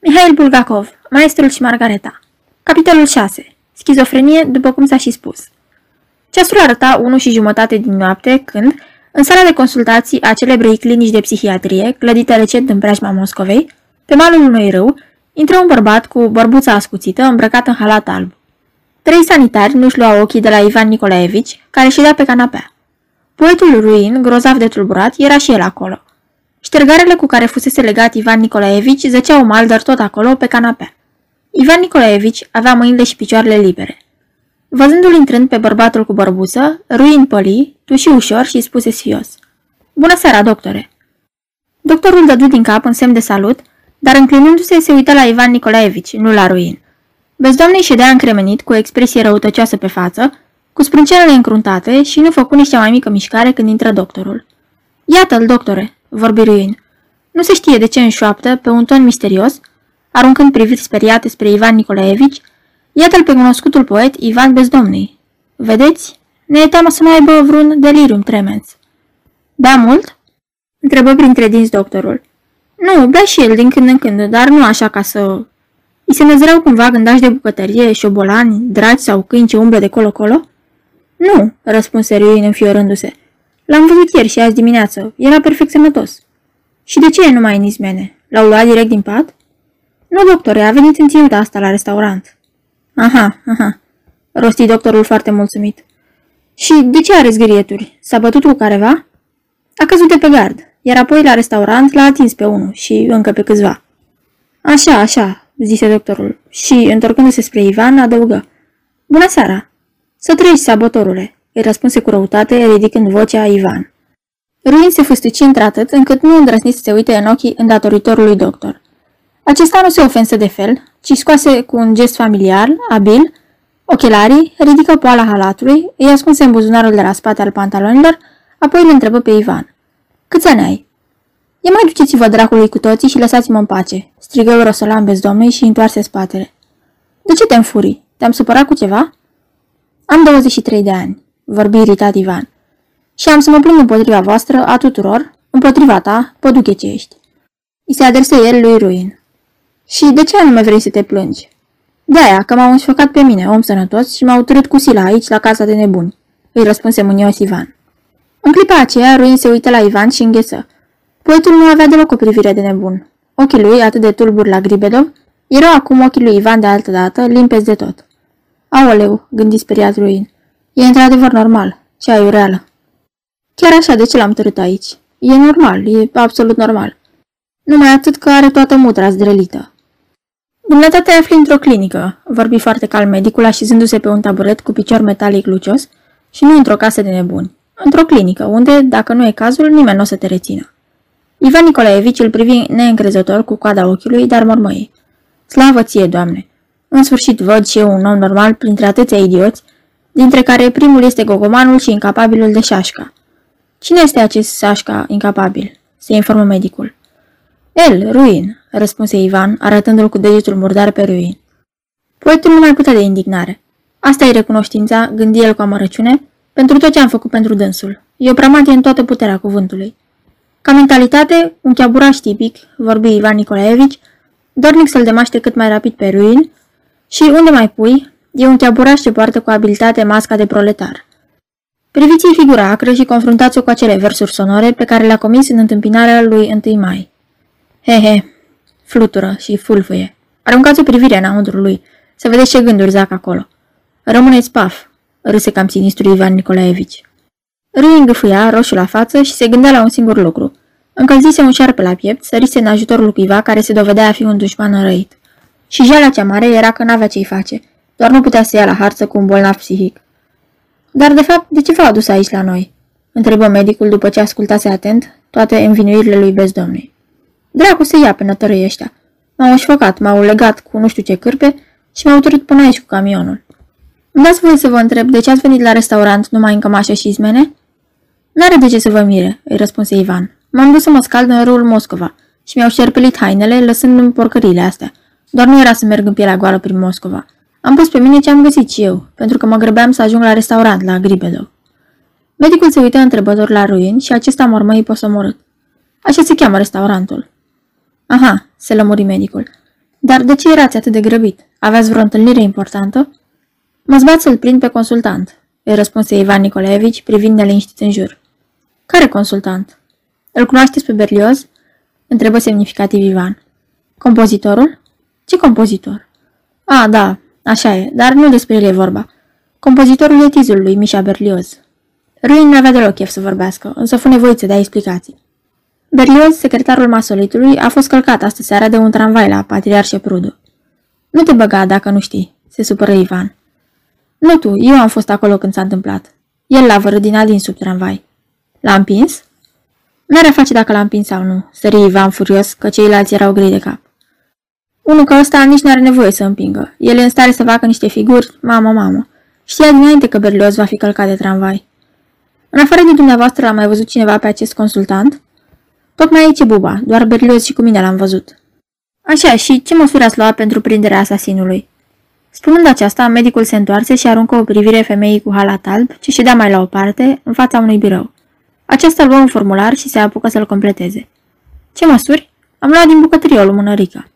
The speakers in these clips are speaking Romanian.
Mihail Bulgakov, Maestrul și Margareta Capitolul 6 Schizofrenie, după cum s-a și spus Ceasul arăta 1 și jumătate din noapte când, în sala de consultații a celebrei clinici de psihiatrie, clădită recent în preajma Moscovei, pe malul unui râu, intră un bărbat cu bărbuța ascuțită, îmbrăcat în halat alb. Trei sanitari nu-și luau ochii de la Ivan Nicolaevici, care ședea pe canapea. Poetul ruin, grozav de tulburat, era și el acolo. Ștergarele cu care fusese legat Ivan Nicolaevici zăceau mal, dar tot acolo, pe canapea. Ivan Nicolaevici avea mâinile și picioarele libere. Văzându-l intrând pe bărbatul cu bărbuță, ruin păli, tuși ușor și spuse sfios. Bună seara, doctore! Doctorul dădu din cap în semn de salut, dar înclinându-se se uită la Ivan Nicolaevici, nu la ruin. Bezdoamnei ședea încremenit, cu o expresie răutăcioasă pe față, cu sprâncenele încruntate și nu făcu nici cea mai mică mișcare când intră doctorul. Iată-l, doctore, vorbi ruin. Nu se știe de ce înșoaptă, pe un ton misterios, aruncând priviri speriate spre Ivan Nicolaevici, iată-l pe cunoscutul poet Ivan Bezdomnei. Vedeți? Ne e teamă să nu aibă vreun delirium tremens. Da mult? Întrebă printre dinți doctorul. Nu, bea și el din când în când, dar nu așa ca să... I se năzreau cumva gândași de bucătărie, șobolani, dragi sau câini ce umblă de colo-colo? Nu, răspunse Ruin înfiorându-se. L-am văzut ieri și azi dimineață. Era perfect sănătos. Și de ce nu mai în izmene? L-au luat direct din pat? Nu, doctore, a venit în ținuta asta la restaurant. Aha, aha, rosti doctorul foarte mulțumit. Și de ce are zgârieturi? S-a bătut cu careva? A căzut de pe gard, iar apoi la restaurant l-a atins pe unul și încă pe câțiva. Așa, așa, zise doctorul și, întorcându-se spre Ivan, adăugă. Bună seara! Să trăiești, sabotorule, îi răspunse cu răutate, ridicând vocea Ivan. Ruin se fâstăci într-atât încât nu îndrăsni să se uite în ochii îndatoritorului doctor. Acesta nu se ofensă de fel, ci scoase cu un gest familiar, abil, ochelarii, ridică poala halatului, îi ascunse în buzunarul de la spate al pantalonilor, apoi îl întrebă pe Ivan. Câți ani ai? E mai duceți-vă dracului cu toții și lăsați-mă în pace, strigă Rosolan bezdomnului și întoarse spatele. De ce te înfuri? Te-am supărat cu ceva? Am 23 de ani, vorbi iritat Ivan. Și am să mă plâng împotriva voastră, a tuturor, împotriva ta, păduche ce ești. I se adresă el lui Ruin. Și de ce anume vrei să te plângi? De-aia, că m-au înșfăcat pe mine, om sănătos, și m-au târât cu sila aici, la casa de nebuni, îi răspunse mânios Ivan. În clipa aceea, Ruin se uită la Ivan și îngheță. Poetul nu avea deloc o privire de nebun. Ochii lui, atât de tulburi la Gribedov, erau acum ochii lui Ivan de altă dată, limpezi de tot. Aoleu, gândi speriat Ruin. E într-adevăr normal. Ce ai reală. Chiar așa, de ce l-am târât aici? E normal, e absolut normal. Numai atât că are toată mutra zdrălită. Dumneata te afli într-o clinică, vorbi foarte calm medicul așezându-se pe un taburet cu picior metalic lucios și nu într-o casă de nebuni. Într-o clinică, unde, dacă nu e cazul, nimeni nu o să te rețină. Ivan Nicolaevici îl privi neîncrezător cu coada ochiului, dar mormăi. Slavă ție, Doamne! În sfârșit văd și eu un om normal printre atâția idioți, dintre care primul este gogomanul și incapabilul de șașca. Cine este acest șașca incapabil? Se informă medicul. El, Ruin, răspunse Ivan, arătându-l cu degetul murdar pe Ruin. Poetul nu mai putea de indignare. Asta e recunoștința, gândi el cu amărăciune, pentru tot ce am făcut pentru dânsul. E o pramatie în toată puterea cuvântului. Ca mentalitate, un cheaburaș tipic, vorbi Ivan Nicolaevici, dornic să-l demaște cât mai rapid pe Ruin, și unde mai pui, e un cheaburaș ce poartă cu abilitate masca de proletar. Priviți-i figura acră și confruntați-o cu acele versuri sonore pe care le-a comis în întâmpinarea lui 1 mai. He, he, flutură și fulfâie. Aruncați o privire înăuntru lui, să vedeți ce gânduri zac acolo. Rămâneți paf, râse cam sinistru Ivan Nicolaevici. Râi îngâfâia, roșu la față și se gândea la un singur lucru. Încălzise un șarpe la piept, sărise în ajutorul cuiva care se dovedea a fi un dușman înrăit. Și jalea cea mare era că n-avea ce-i face, doar nu putea să ia la harță cu un bolnav psihic. Dar, de fapt, de ce v-a adus aici la noi?" întrebă medicul după ce ascultase atent toate învinuirile lui bezdomnei. Dracu să ia pe nătărăi ăștia. M-au înșfăcat, m-au legat cu nu știu ce cârpe și m-au turut până aici cu camionul. Îmi dați voie să vă întreb de ce ați venit la restaurant numai în cămașă și izmene? N-are de ce să vă mire, îi răspunse Ivan. M-am dus să mă scald în râul Moscova și mi-au șerpelit hainele, lăsându-mi porcările astea. Doar nu era să merg în pielea goală prin Moscova. Am pus pe mine ce am găsit și eu, pentru că mă grăbeam să ajung la restaurant, la Gribedov. Medicul se uită întrebător la ruin și acesta mormăi posomorât. Așa se cheamă restaurantul. Aha, se lămuri medicul. Dar de ce erați atât de grăbit? Aveați vreo întâlnire importantă? Mă zbat să-l prind pe consultant, îi răspunse Ivan Nicolaevici, privind neliniștit în jur. Care consultant? Îl cunoașteți pe Berlioz? Întrebă semnificativ Ivan. Compozitorul? Ce compozitor? A, da, așa e, dar nu despre el e vorba. Compozitorul etizului lui Mișa Berlioz. Ruin n-avea deloc chef să vorbească, însă fu nevoit să dea explicații. Berlioz, secretarul masolitului, a fost călcat astă seara de un tramvai la Patriar Prudu. Nu te băga dacă nu știi, se supără Ivan. Nu tu, eu am fost acolo când s-a întâmplat. El l-a vărât din sub tramvai. L-a împins? N-are face dacă l-a împins sau nu, sări Ivan furios, că ceilalți erau grei de cap. Unul ca ăsta nici nu are nevoie să împingă. El e în stare să facă niște figuri, mamă, mamă. Știa dinainte că Berlioz va fi călcat de tramvai. În afară de dumneavoastră, l-a mai văzut cineva pe acest consultant? Tocmai aici e buba, doar Berlioz și cu mine l-am văzut. Așa, și ce măsuri ați luat pentru prinderea asasinului? Spunând aceasta, medicul se întoarse și aruncă o privire femeii cu halat alb, ce ședea mai la o parte, în fața unui birou. Aceasta luă un formular și se apucă să-l completeze. Ce măsuri? Am luat din bucătărie o lumânărică.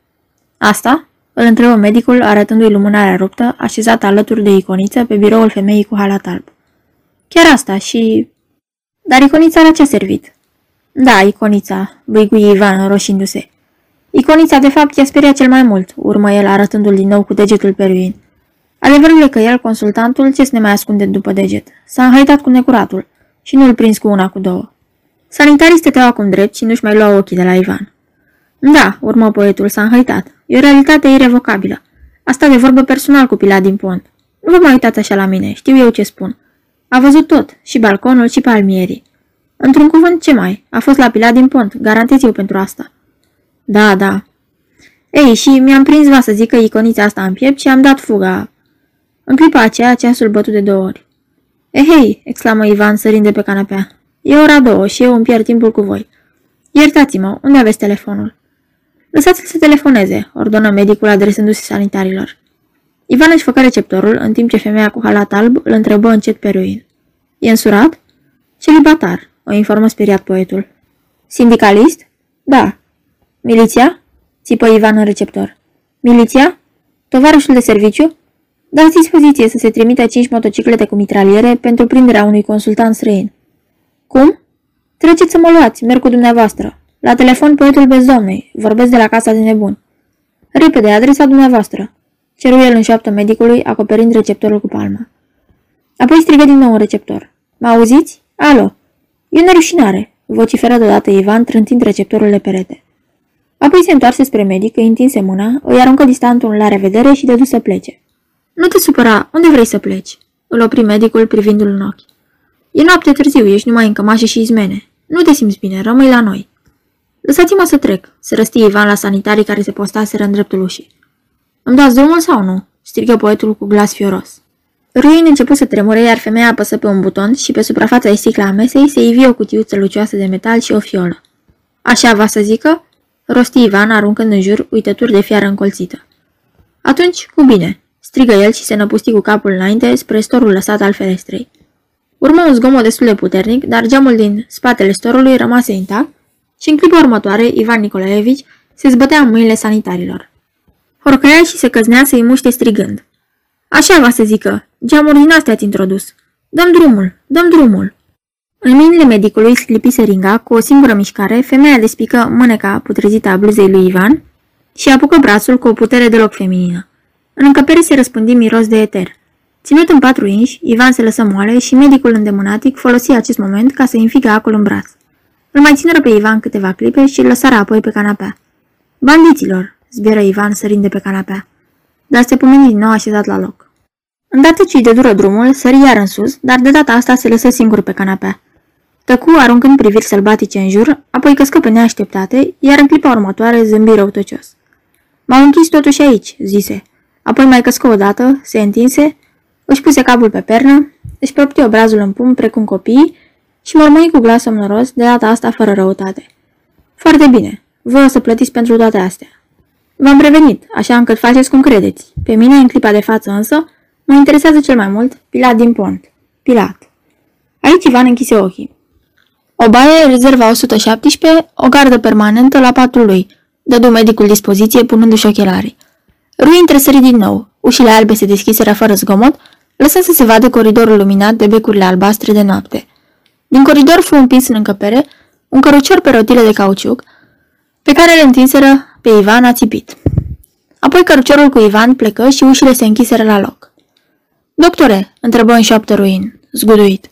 Asta? Îl întrebă medicul, arătându-i lumânarea ruptă, așezată alături de iconiță pe biroul femeii cu halat alb. Chiar asta și... Dar iconița la ce servit? Da, iconița, băigui Ivan, roșindu-se. Iconița, de fapt, i-a speriat cel mai mult, urmă el arătându-l din nou cu degetul pe ruin. Adevărul e că el, consultantul, ce să ne mai ascunde după deget? S-a înhăitat cu necuratul și nu-l prins cu una cu două. Sanitarii stăteau acum drept și nu-și mai luau ochii de la Ivan. Da, urmă poetul, s-a înhăitat. E o realitate irrevocabilă. Asta de vorbă personal cu Pilat din pont. Nu vă mai uitați așa la mine, știu eu ce spun. A văzut tot, și balconul, și palmierii. Într-un cuvânt, ce mai? A fost la Pilat din pont, garantez eu pentru asta. Da, da. Ei, și mi-am prins va să zic că iconița asta în piept și am dat fuga. În clipa aceea, ceasul bătut de două ori. Ehei, exclamă Ivan sărind de pe canapea. E ora două și eu îmi pierd timpul cu voi. Iertați-mă, unde aveți telefonul? Lăsați-l să telefoneze, ordonă medicul adresându-se sanitarilor. Ivan își făcă receptorul, în timp ce femeia cu halat alb îl întrebă încet pe ruin. E însurat? Celibatar, o informă speriat poetul. Sindicalist? Da. Miliția? Țipă Ivan în receptor. Miliția? Tovarășul de serviciu? Dați dispoziție să se trimită cinci motociclete cu mitraliere pentru prinderea unui consultant străin. Cum? Treceți să mă luați, merg cu dumneavoastră. La telefon poetul bezdomnei, vorbesc de la casa de nebun. Repede, adresa dumneavoastră. Ceru el în șoaptă medicului, acoperind receptorul cu palma. Apoi strigă din nou un receptor. Mă auziți? Alo! E nerușinare, vociferă deodată Ivan, trântind receptorul de perete. Apoi se întoarse spre medic, îi întinse mâna, îi aruncă distantul la revedere și dedu să plece. Nu te supăra, unde vrei să pleci? Îl opri medicul privindu-l în ochi. E noapte târziu, ești numai în cămașe și izmene. Nu te simți bine, rămâi la noi. Lăsați-mă să trec, se răsti Ivan la sanitarii care se postaseră în dreptul ușii. Îmi dați drumul sau nu? strigă poetul cu glas fioros. Ruin început să tremure, iar femeia apăsă pe un buton și pe suprafața de sticla a mesei se ivi o cutiuță lucioasă de metal și o fiolă. Așa va să zică? Rosti Ivan, aruncând în jur uitături de fiară încolțită. Atunci, cu bine, strigă el și se năpusti cu capul înainte spre storul lăsat al ferestrei. Urmă un zgomot destul de puternic, dar geamul din spatele storului rămase intact și în clipa următoare Ivan Nicolaevici se zbătea în mâinile sanitarilor. Horcăia și se căznea să-i muște strigând. Așa va să zică, geamuri din astea ați introdus. Dăm drumul, dăm drumul. În mâinile medicului sclipi seringa, cu o singură mișcare, femeia despică mâneca putrezită a bluzei lui Ivan și apucă brațul cu o putere deloc feminină. În încăpere se răspândi miros de eter. Ținut în patru inși, Ivan se lăsă moale și medicul îndemânatic folosi acest moment ca să înfigă acul în braț. Îl mai țineră pe Ivan câteva clipe și îl lăsară apoi pe canapea. Bandiților, zbieră Ivan sărind de pe canapea. Dar se pomeni din nou așezat la loc. Îndată ce îi de dură drumul, sări iar în sus, dar de data asta se lăsă singur pe canapea. Tăcu aruncând priviri sălbatice în jur, apoi căscă pe neașteptate, iar în clipa următoare zâmbi răutăcios. M-au închis totuși aici, zise. Apoi mai căscă odată, se întinse, își puse capul pe pernă, își propti obrazul în pumn precum copiii și mormăi cu glas somnoros, de data asta fără răutate. Foarte bine, voi o să plătiți pentru toate astea. V-am prevenit, așa încât faceți cum credeți. Pe mine, în clipa de față însă, mă interesează cel mai mult Pilat din Pont. Pilat. Aici Ivan închise ochii. O baie, rezerva 117, o gardă permanentă la patul lui, Dădu medicul dispoziție, punându-și ochelarii. Ruin tresări din nou. Ușile albe se deschiseră fără zgomot, lăsând să se vadă coridorul luminat de becurile albastre de noapte. Din coridor fu împins în încăpere un cărucior pe rotile de cauciuc, pe care le întinseră pe Ivan ațipit. Apoi căruciorul cu Ivan plecă și ușile se închiseră la loc. Doctore, întrebă în șoaptă ruin, zguduit.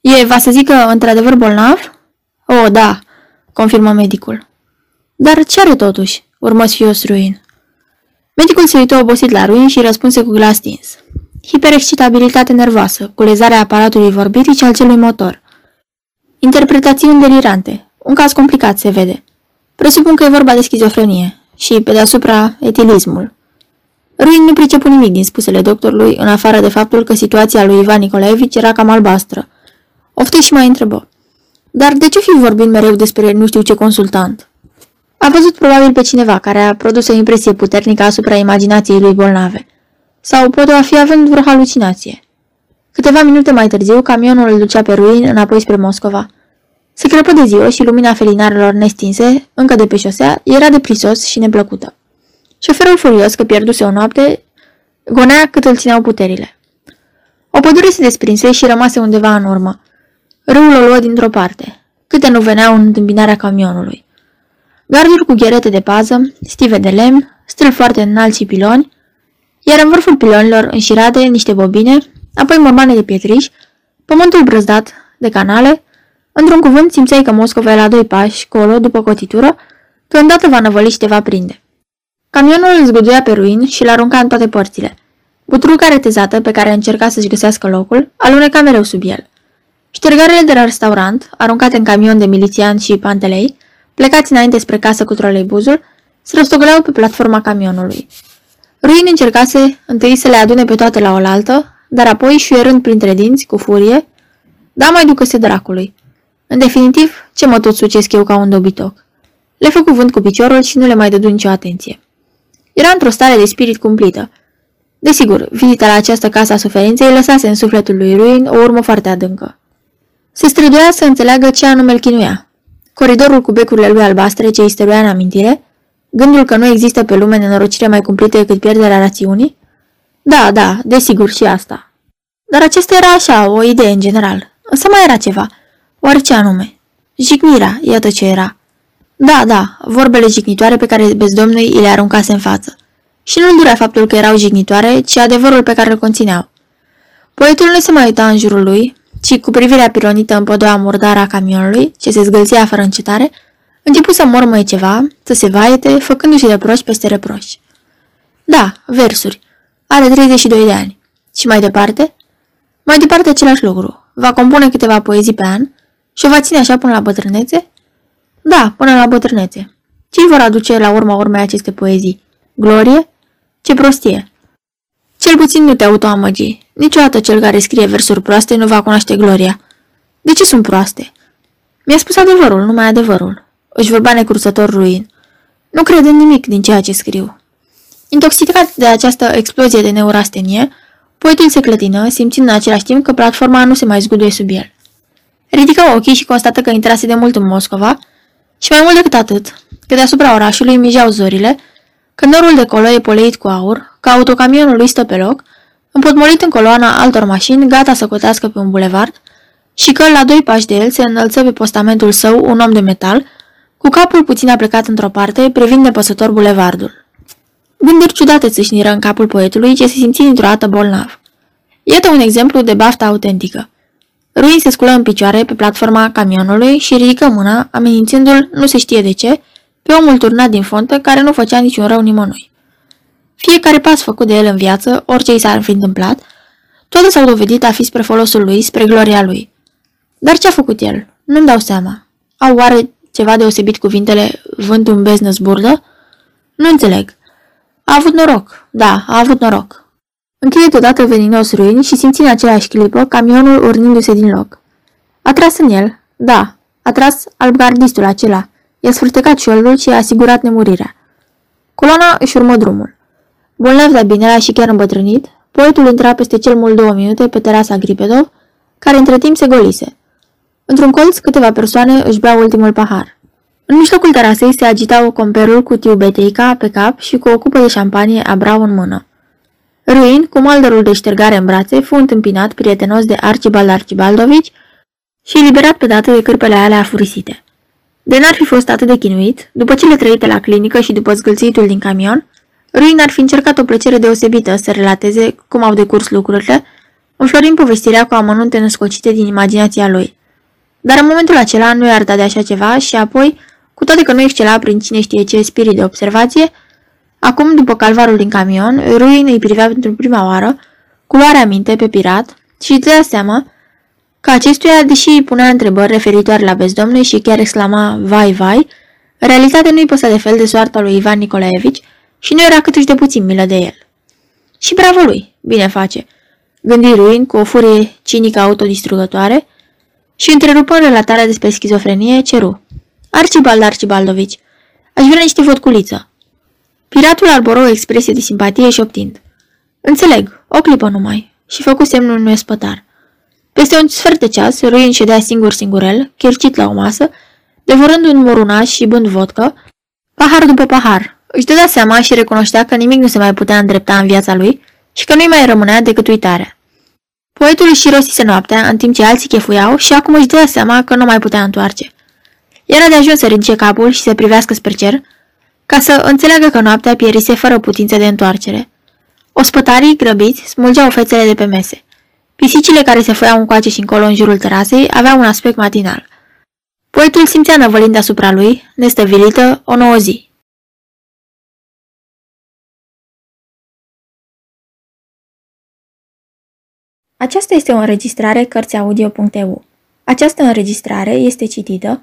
E, va să zică, într-adevăr bolnav? O, da, confirmă medicul. Dar ce are totuși? urmă sfios ruin. Medicul se uită obosit la ruin și răspunse cu glas stins. Hiperexcitabilitate nervoasă, culezarea aparatului vorbitic și al celui motor. Interpretațiuni delirante. Un caz complicat se vede. Presupun că e vorba de schizofrenie și, pe deasupra, etilismul. Ruin nu pricepu nimic din spusele doctorului, în afară de faptul că situația lui Ivan Nicolaevici era cam albastră. Ofte și mai întrebă. Dar de ce fi vorbind mereu despre nu știu ce consultant? A văzut probabil pe cineva care a produs o impresie puternică asupra imaginației lui bolnave. Sau poate a fi având vreo halucinație. Câteva minute mai târziu, camionul îl ducea pe ruin înapoi spre Moscova. Se crăpă de ziua și lumina felinarelor nestinse, încă de pe șosea, era de prisos și neplăcută. Șoferul furios că pierduse o noapte, gonea cât îl țineau puterile. O pădure se desprinse și rămase undeva în urmă. Râul o luă dintr-o parte. Câte nu veneau în întâmpinarea camionului. Garduri cu gherete de pază, stive de lemn, strâl foarte înalți și piloni, iar în vârful pilonilor înșirate niște bobine, apoi mormane de pietriș, pământul brăzdat de canale, într-un cuvânt simțeai că Moscova e la doi pași, colo, după cotitură, că îndată va năvăli și te va prinde. Camionul îl zguduia pe ruin și l-arunca în toate părțile. Butruca retezată pe care încerca să-și găsească locul, aluneca mereu sub el. Ștergarele de la restaurant, aruncate în camion de milițiani și pantelei, plecați înainte spre casă cu troleibuzul, se rostogoleau pe platforma camionului. Ruin încercase întâi să le adune pe toate la oaltă, dar apoi, șuierând printre dinți, cu furie, da mai ducă-se dracului. În definitiv, ce mă tot sucesc eu ca un dobitoc? Le făcu vânt cu piciorul și nu le mai dădu nicio atenție. Era într-o stare de spirit cumplită. Desigur, vizita la această casă a suferinței lăsase în sufletul lui Ruin o urmă foarte adâncă. Se străduia să înțeleagă ce anume îl chinuia. Coridorul cu becurile lui albastre ce îi stăruia în amintire, gândul că nu există pe lume nenorocire mai cumplită decât pierderea rațiunii? Da, da, desigur și asta. Dar acesta era așa, o idee în general. Însă mai era ceva. Oare ce anume? Jignirea, iată ce era. Da, da, vorbele jignitoare pe care bezdomnul îi le aruncase în față. Și nu-l durea faptul că erau jignitoare, ci adevărul pe care îl conțineau. Poetul nu se mai uita în jurul lui, ci cu privirea pironită în podoa murdară a camionului, ce se zgâlțea fără încetare, început să mormăie ceva, să se vaete, făcându-și reproși peste reproși. Da, versuri. Are 32 de ani. Și mai departe? Mai departe același lucru. Va compune câteva poezii pe an și o va ține așa până la bătrânețe? Da, până la bătrânețe. Ce vor aduce la urma urmei aceste poezii? Glorie? Ce prostie! Cel puțin nu te autoamăgi. Niciodată cel care scrie versuri proaste nu va cunoaște gloria. De ce sunt proaste? Mi-a spus adevărul, numai adevărul. Își vorba necursător ruin. Nu cred în nimic din ceea ce scriu. Intoxicat de această explozie de neurastenie, poetul se clătină, simțind în același timp că platforma nu se mai zguduie sub el. Ridică ochii și constată că intrase de mult în Moscova și mai mult decât atât, că deasupra orașului mijau zorile, că norul de colo e poleit cu aur, că autocamionul lui stă pe loc, împotmolit în coloana altor mașini, gata să cotească pe un bulevard, și că la doi pași de el se înălță pe postamentul său un om de metal, cu capul puțin aplecat într-o parte, privind nepăsător bulevardul. Gânduri ciudate țâșniră în capul poetului, ce se simți dintr-o dată bolnav. Iată un exemplu de baftă autentică. Ruin se sculă în picioare pe platforma camionului și ridică mâna, amenințându-l, nu se știe de ce, pe omul turnat din fontă care nu făcea niciun rău nimănui. Fiecare pas făcut de el în viață, orice i s-ar fi întâmplat, toate s-au dovedit a fi spre folosul lui, spre gloria lui. Dar ce a făcut el? Nu-mi dau seama. Au oare ceva deosebit cuvintele vânt un beznă zburdă? Nu înțeleg. A avut noroc. Da, a avut noroc. Încheie deodată veninos ruini și simți în același clipă camionul urnindu-se din loc. A tras în el. Da, a tras albgardistul acela. I-a sfârtecat șoldul și i-a asigurat nemurirea. Coloana își urmă drumul. Bolnav de binelea și chiar îmbătrânit, poetul intra peste cel mult două minute pe terasa Gripedov, care între timp se golise. Într-un colț, câteva persoane își beau ultimul pahar. În mijlocul terasei se agita comperul cu tiubeteica pe cap și cu o cupă de șampanie abrau în mână. Ruin, cu maldărul de ștergare în brațe, fu întâmpinat prietenos de Archibald Archibaldovici și eliberat pe dată de cârpele alea afurisite. De n-ar fi fost atât de chinuit, după cele trăite la clinică și după zgâlțitul din camion, Ruin ar fi încercat o plăcere deosebită să relateze cum au decurs lucrurile, înflorind povestirea cu amănunte născocite din imaginația lui. Dar în momentul acela nu i-ar da de așa ceva și apoi, cu toate că nu excela prin cine știe ce spirit de observație, acum, după calvarul din camion, Ruin îi privea pentru prima oară, cu luarea minte pe pirat și îți dea seama că acestuia, deși îi punea întrebări referitoare la bezdomne și chiar exclama vai, vai, în realitate nu-i păsa de fel de soarta lui Ivan Nicolaevici și nu era câtuși de puțin milă de el. Și bravo lui, bine face, gândi Ruin cu o furie cinică autodistrugătoare și întrerupând relatarea despre schizofrenie, ceru. Archibald Archibaldovici, aș vrea niște vodculiță. Piratul arboră o expresie de simpatie și optind. Înțeleg, o clipă numai, și făcu semnul unui spătar. Peste un sfert de ceas, Ruin ședea singur singurel, chircit la o masă, devorând un morunaș și bând vodcă, pahar după pahar. Își dădea seama și recunoștea că nimic nu se mai putea îndrepta în viața lui și că nu-i mai rămânea decât uitarea. Poetul își rosise noaptea, în timp ce alții chefuiau și acum își dădea seama că nu mai putea întoarce. Era de ajuns să ridice capul și să privească spre cer, ca să înțeleagă că noaptea pierise fără putință de întoarcere. Ospătarii, grăbiți, smulgeau fețele de pe mese. Pisicile care se foiau încoace și încolo în jurul terasei aveau un aspect matinal. Poetul simțea năvălind asupra lui, nestăvilită, o nouă zi. Aceasta este o înregistrare Cărțiaudio.eu. Această înregistrare este citită